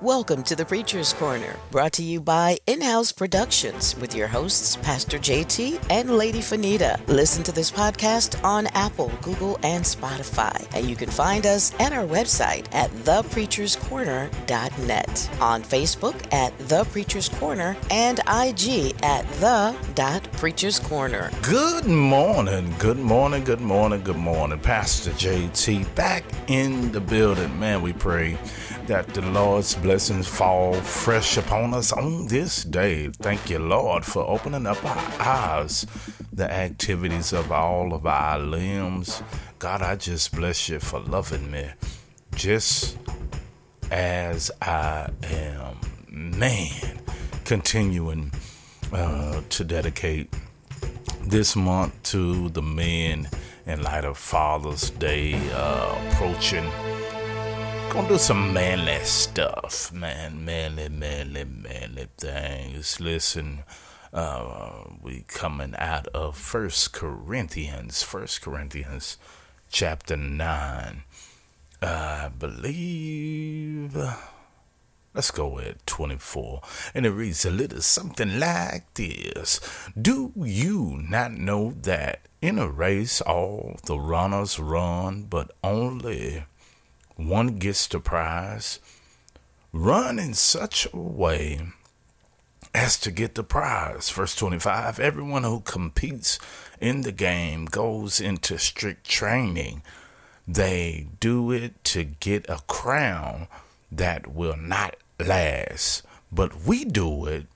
Welcome to the Preacher's Corner, brought to you by In House Productions with your hosts, Pastor JT and Lady Fanita. Listen to this podcast on Apple, Google, and Spotify. And you can find us at our website at thepreacherscorner.net, on Facebook at The Preacher's Corner, and IG at The Preacher's Corner. Good morning, good morning, good morning, good morning. Pastor JT back in the building. Man, we pray that the Lord's blessings fall fresh upon us on this day. Thank you, Lord, for opening up our eyes, the activities of all of our limbs. God, I just bless you for loving me just as I am. Man, continuing uh, to dedicate this month to the men in light of Father's Day uh, approaching gonna do some manly stuff, man. Manly, manly, manly things. Listen, uh, we coming out of First Corinthians, First Corinthians, chapter nine. I believe. Let's go at 24. And it reads a little something like this Do you not know that in a race all the runners run, but only one gets the prize. Run in such a way as to get the prize. Verse 25 Everyone who competes in the game goes into strict training. They do it to get a crown that will not last, but we do it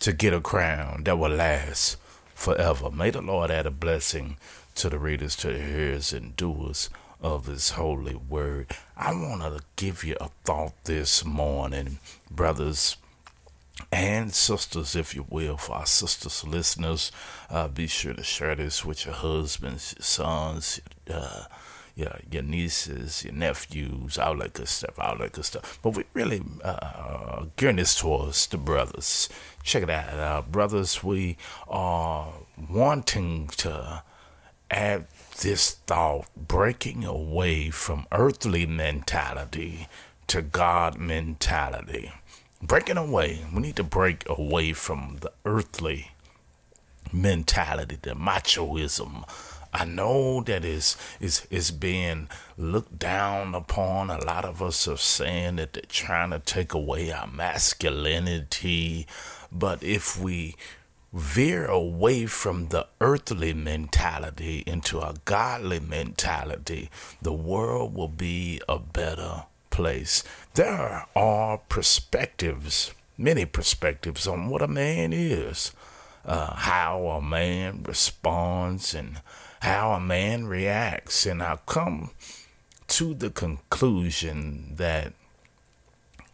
to get a crown that will last forever. May the Lord add a blessing to the readers, to the hearers, and doers of His holy word. I want to give you a thought this morning, brothers and sisters, if you will, for our sisters listeners. Uh, be sure to share this with your husbands, your sons, uh, your, your nieces, your nephews, all that good stuff, all that good stuff. But we really uh, gearing this towards the brothers. Check it out, uh, brothers. We are wanting to add this thought breaking away from earthly mentality to God mentality. Breaking away. We need to break away from the earthly mentality, the machoism. I know that is is is being looked down upon. A lot of us are saying that they're trying to take away our masculinity. But if we veer away from the earthly mentality into a godly mentality, the world will be a better place. There are perspectives, many perspectives on what a man is, uh, how a man responds, and how a man reacts. And I've come to the conclusion that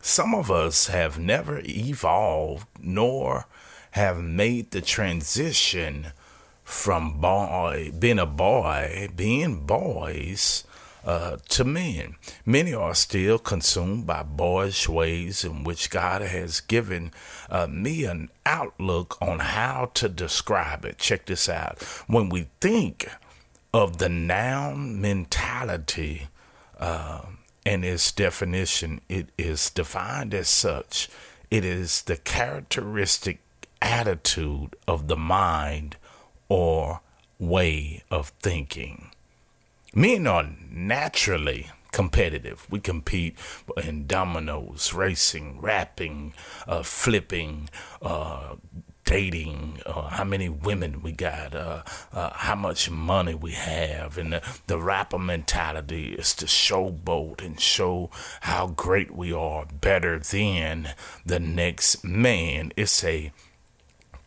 some of us have never evolved nor have made the transition from boy, being a boy, being boys, uh, to men. Many are still consumed by boyish ways in which God has given uh, me an outlook on how to describe it. Check this out. When we think of the noun mentality uh, and its definition, it is defined as such. It is the characteristic attitude of the mind or way of thinking. Men are naturally competitive. We compete in dominoes, racing, rapping, uh, flipping, uh, dating, uh, how many women we got, uh, uh, how much money we have. And the, the rapper mentality is to showboat and show how great we are, better than the next man. It's a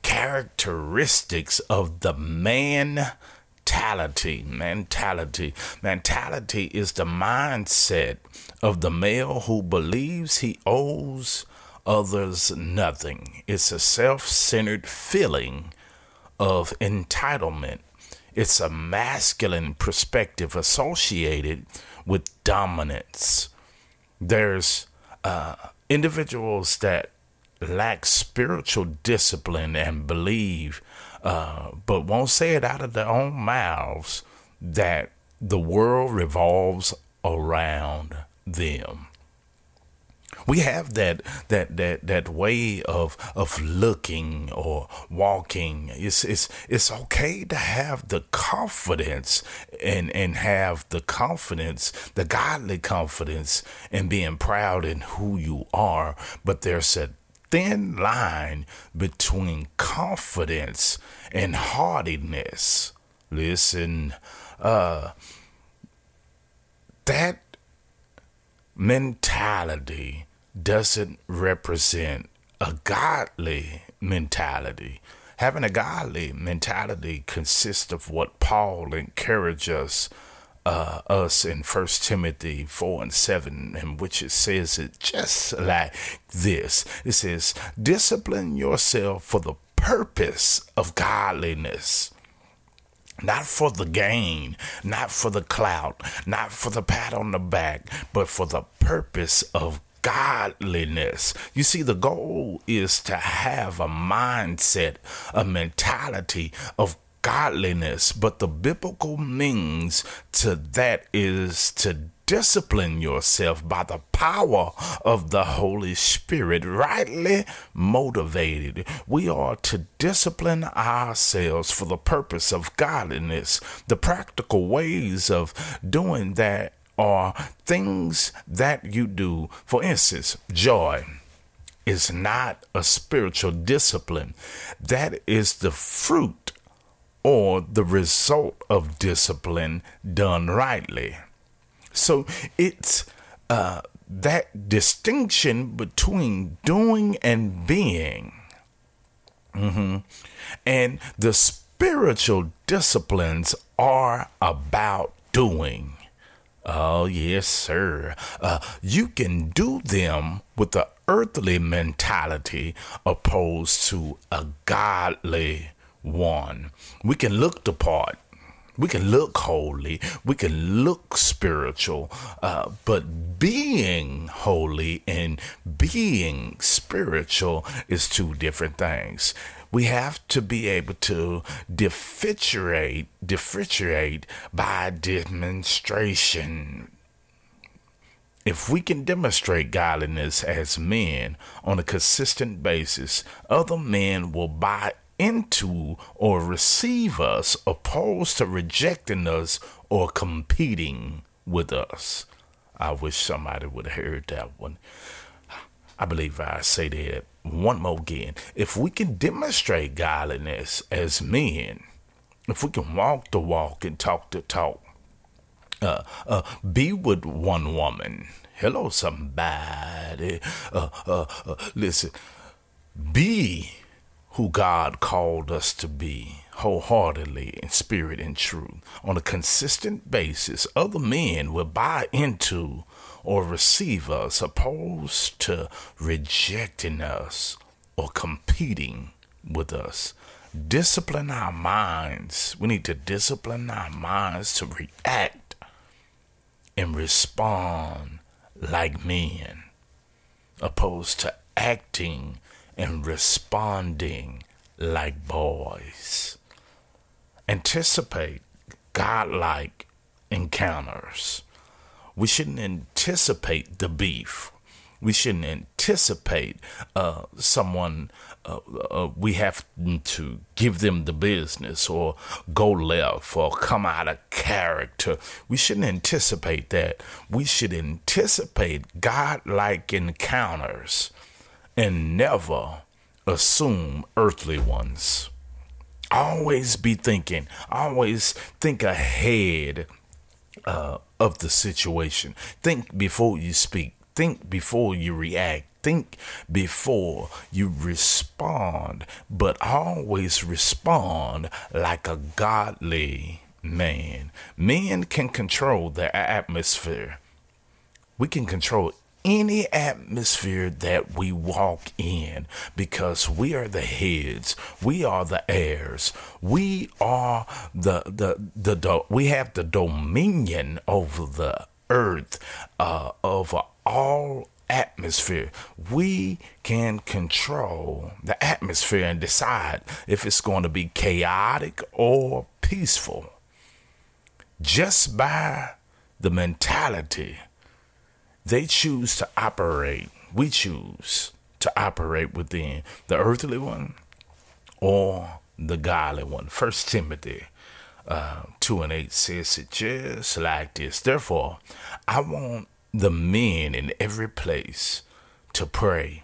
characteristics of the mentality. Mentality. Mentality is the mindset of the male who believes he owes others nothing. It's a self centered feeling of entitlement. It's a masculine perspective associated with dominance. There's uh, individuals that lack spiritual discipline and believe, uh, but won't say it out of their own mouths that the world revolves around them. We have that that that that way of of looking or walking. It's it's it's okay to have the confidence and and have the confidence, the godly confidence, and being proud in who you are. But there's a thin line between confidence and haughtiness. Listen, uh, that mentality doesn't represent a godly mentality. Having a godly mentality consists of what Paul encourages us, uh, us in First Timothy 4 and 7, in which it says it just like this. It says, discipline yourself for the purpose of godliness not for the gain, not for the clout, not for the pat on the back, but for the purpose of godliness. You see, the goal is to have a mindset, a mentality of godliness, but the biblical means to that is to discipline yourself by the power of the Holy Spirit, rightly motivated. We are to discipline ourselves for the purpose of godliness. The practical ways of doing that are things that you do. For instance, joy is not a spiritual discipline, that is the fruit or the result of discipline done rightly. So it's uh, that distinction between doing and being. Mm-hmm. And the spiritual disciplines are about doing. Oh, yes, sir. Uh, you can do them with the earthly mentality opposed to a godly one. We can look the part we can look holy, we can look spiritual, uh, but being holy and being spiritual is two different things. We have to be able to differentiate, differentiate by demonstration. If we can demonstrate godliness as men on a consistent basis, other men will buy into or receive us opposed to rejecting us or competing with us. I wish somebody would have heard that one. I believe I say that one more again. If we can demonstrate godliness as men, if we can walk the walk and talk the talk, uh, uh, be with one woman. Hello, somebody. Uh, uh, uh listen, be who God called us to be wholeheartedly in spirit and truth. On a consistent basis, other men will buy into or receive us opposed to rejecting us or competing with us. Discipline our minds. We need to discipline our minds to react and respond like men opposed to acting and responding like boys. Anticipate godlike encounters. We shouldn't anticipate the beef. We shouldn't anticipate uh, someone, uh, uh, we have to give them the business or go left or come out of character. We shouldn't anticipate that. We should anticipate godlike encounters and never assume earthly ones. Always be thinking, always think ahead uh, of the situation. Think before you speak, think before you react, think before you respond, but always respond like a godly man. Men can control their atmosphere. We can control any atmosphere that we walk in because we are the heads we are the heirs we are the the the, the we have the dominion over the earth uh, over all atmosphere. We can control the atmosphere and decide if it's going to be chaotic or peaceful. Just by the mentality they choose to operate we choose to operate within the earthly one or the godly one. First Timothy uh, 2 and 8 says it just like this. Therefore, I want the men in every place to pray,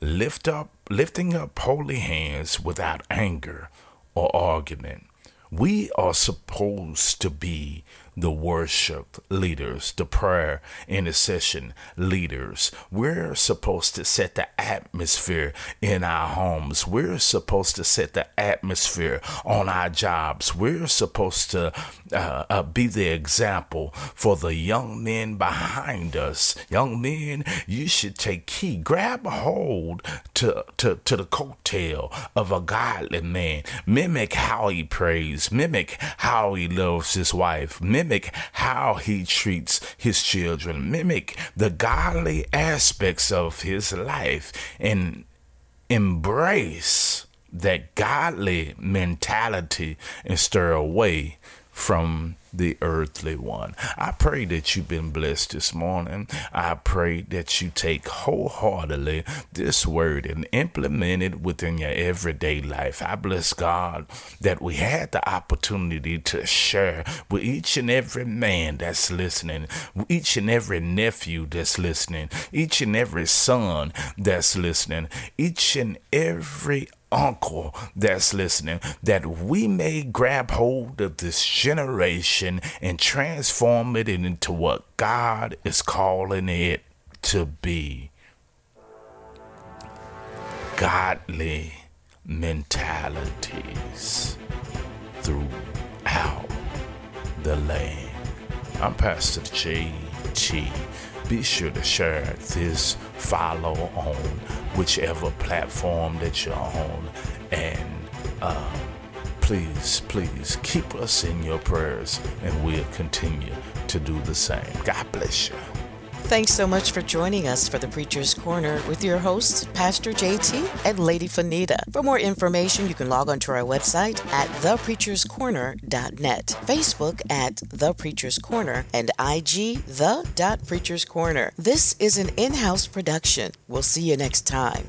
lift up, lifting up holy hands without anger or argument. We are supposed to be the worship leaders, the prayer intercession leaders. We're supposed to set the atmosphere in our homes. We're supposed to set the atmosphere on our jobs. We're supposed to uh, uh, be the example for the young men behind us. Young men, you should take key, grab hold to, to, to the coattail of a godly man. Mimic how he prays, mimic how he loves his wife, mimic mimic how he treats his children, mimic the godly aspects of his life, and embrace that godly mentality and stir away from the earthly one. I pray that you've been blessed this morning. I pray that you take wholeheartedly this word and implement it within your everyday life. I bless God that we had the opportunity to share with each and every man that's listening, each and every nephew that's listening, each and every son that's listening, each and every uncle that's listening that we may grab hold of this generation and transform it into what God is calling it to be godly mentalities throughout the land. I'm Pastor JT be sure to share this, follow on whichever platform that you're on, and uh, please, please keep us in your prayers, and we'll continue to do the same. God bless you. Thanks so much for joining us for the Preacher's Corner with your hosts, Pastor JT and Lady Fanita. For more information, you can log on to our website at thepreacherscorner.net, Facebook at The Preacher's Corner, and IG The Preacher's Corner. This is an in house production. We'll see you next time.